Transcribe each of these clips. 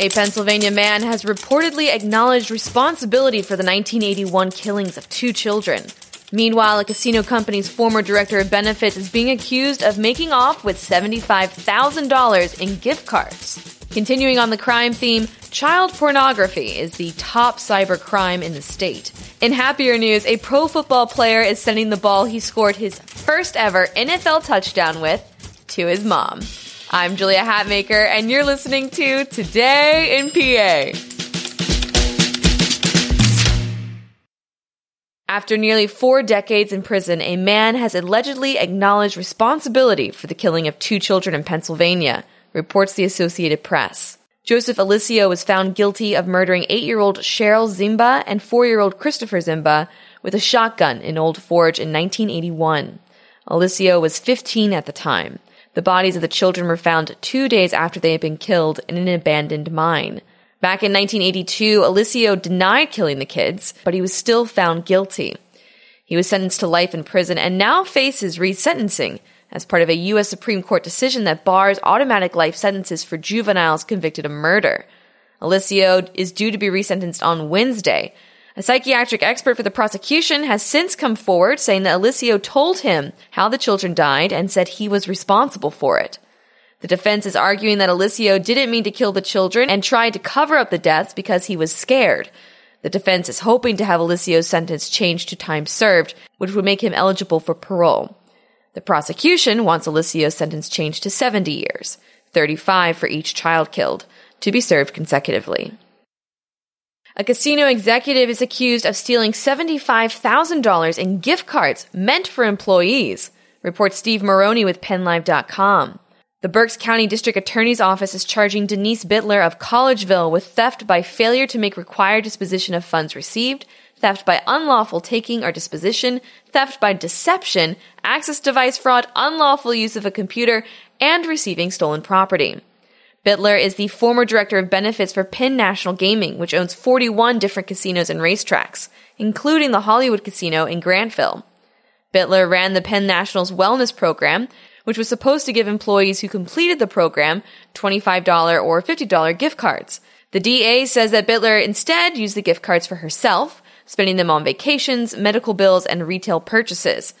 A Pennsylvania man has reportedly acknowledged responsibility for the 1981 killings of two children. Meanwhile, a casino company's former director of benefits is being accused of making off with $75,000 in gift cards. Continuing on the crime theme, child pornography is the top cyber crime in the state. In happier news, a pro football player is sending the ball he scored his first ever NFL touchdown with to his mom. I'm Julia Hatmaker, and you're listening to Today in PA. After nearly four decades in prison, a man has allegedly acknowledged responsibility for the killing of two children in Pennsylvania, reports the Associated Press. Joseph Aulisio was found guilty of murdering eight year old Cheryl Ziemba and four year old Christopher Ziemba with a shotgun in Old Forge in 1981. Aulisio was 15 at the time. The bodies of the children were found two days after they had been killed in an abandoned mine. Back in 1982, Aulisio denied killing the kids, but he was still found guilty. He was sentenced to life in prison and now faces resentencing as part of a U.S. Supreme Court decision that bars automatic life sentences for juveniles convicted of murder. Aulisio is due to be resentenced on Wednesday, a psychiatric expert for the prosecution has since come forward saying that Aulisio told him how the children died and said he was responsible for it. The defense is arguing that Aulisio didn't mean to kill the children and tried to cover up the deaths because he was scared. The defense is hoping to have Aulisio's sentence changed to time served, which would make him eligible for parole. The prosecution wants Aulisio's sentence changed to 70 years, 35 for each child killed, to be served consecutively. A casino executive is accused of stealing $75,000 in gift cards meant for employees, reports Steve Marroni with PennLive.com. The Berks County District Attorney's Office is charging Denise Bittler of Collegeville with theft by failure to make required disposition of funds received, theft by unlawful taking or disposition, theft by deception, access device fraud, unlawful use of a computer, and receiving stolen property. Bittler is the former director of benefits for Penn National Gaming, which owns 41 different casinos and racetracks, including the Hollywood Casino in Grantville. Bittler ran the Penn National's wellness program, which was supposed to give employees who completed the program $25 or $50 gift cards. The DA says that Bittler instead used the gift cards for herself, spending them on vacations, medical bills, and retail purchases.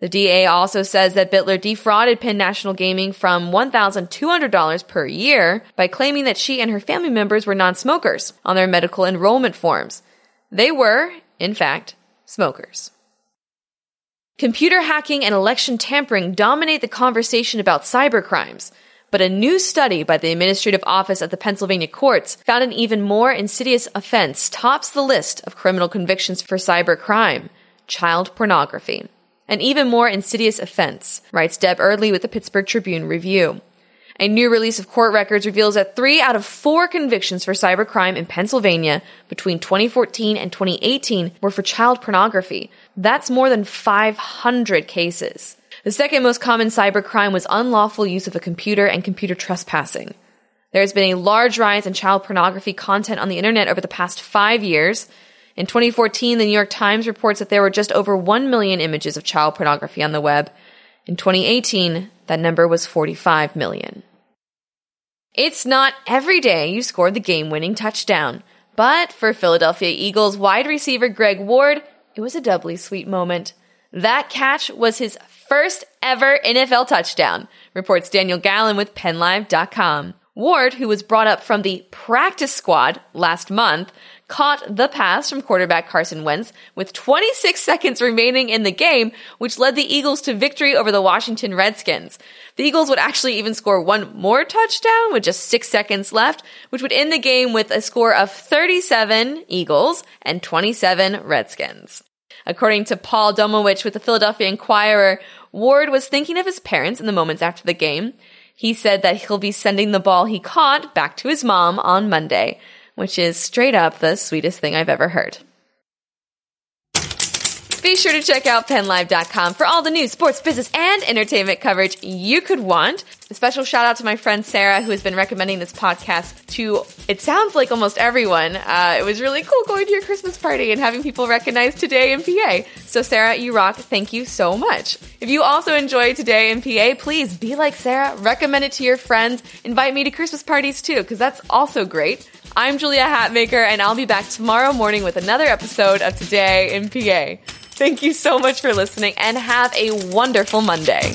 The DA also says that Bittler defrauded Penn National Gaming from $1,200 per year by claiming that she and her family members were non-smokers on their medical enrollment forms. They were, in fact, smokers. Computer hacking and election tampering dominate the conversation about cybercrimes. But a new study by the Administrative Office of the Pennsylvania Courts found an even more insidious offense tops the list of criminal convictions for cybercrime child pornography. An even more insidious offense, writes Deb Erdley with the Pittsburgh Tribune Review. A new release of court records reveals that three out of four convictions for cybercrime in Pennsylvania between 2014 and 2018 were for child pornography. That's more than 500 cases. The second most common cybercrime was unlawful use of a computer and computer trespassing. There has been a large rise in child pornography content on the internet over the past five years, in 2014, the New York Times reports that there were just over 1 million images of child pornography on the web. In 2018, that number was 45 million. It's not every day you scored the game winning touchdown, but for Philadelphia Eagles wide receiver Greg Ward, it was a doubly sweet moment. That catch was his first ever NFL touchdown, reports Daniel Gallen with PennLive.com. Ward, who was brought up from the practice squad last month, caught the pass from quarterback Carson Wentz with 26 seconds remaining in the game, which led the Eagles to victory over the Washington Redskins. The Eagles would actually even score one more touchdown with just six seconds left, which would end the game with a score of 37 Eagles and 27 Redskins. According to Paul Domowitch with the Philadelphia Inquirer, Ward was thinking of his parents in the moments after the game. He said that he'll be sending the ball he caught back to his mom on Monday, which is straight up the sweetest thing I've ever heard. Be sure to check out PennLive.com for all the news, sports, business, and entertainment coverage you could want. A special shout out to my friend Sarah, who has been recommending this podcast to, it sounds like almost everyone. Uh, it was really cool going to your Christmas party and having people recognize Today in PA. So, Sarah, you rock. Thank you so much. If you also enjoy Today in PA, please be like Sarah, recommend it to your friends, invite me to Christmas parties too, because that's also great. I'm Julia Hatmaker, and I'll be back tomorrow morning with another episode of Today in PA. Thank you so much for listening, and have a wonderful Monday.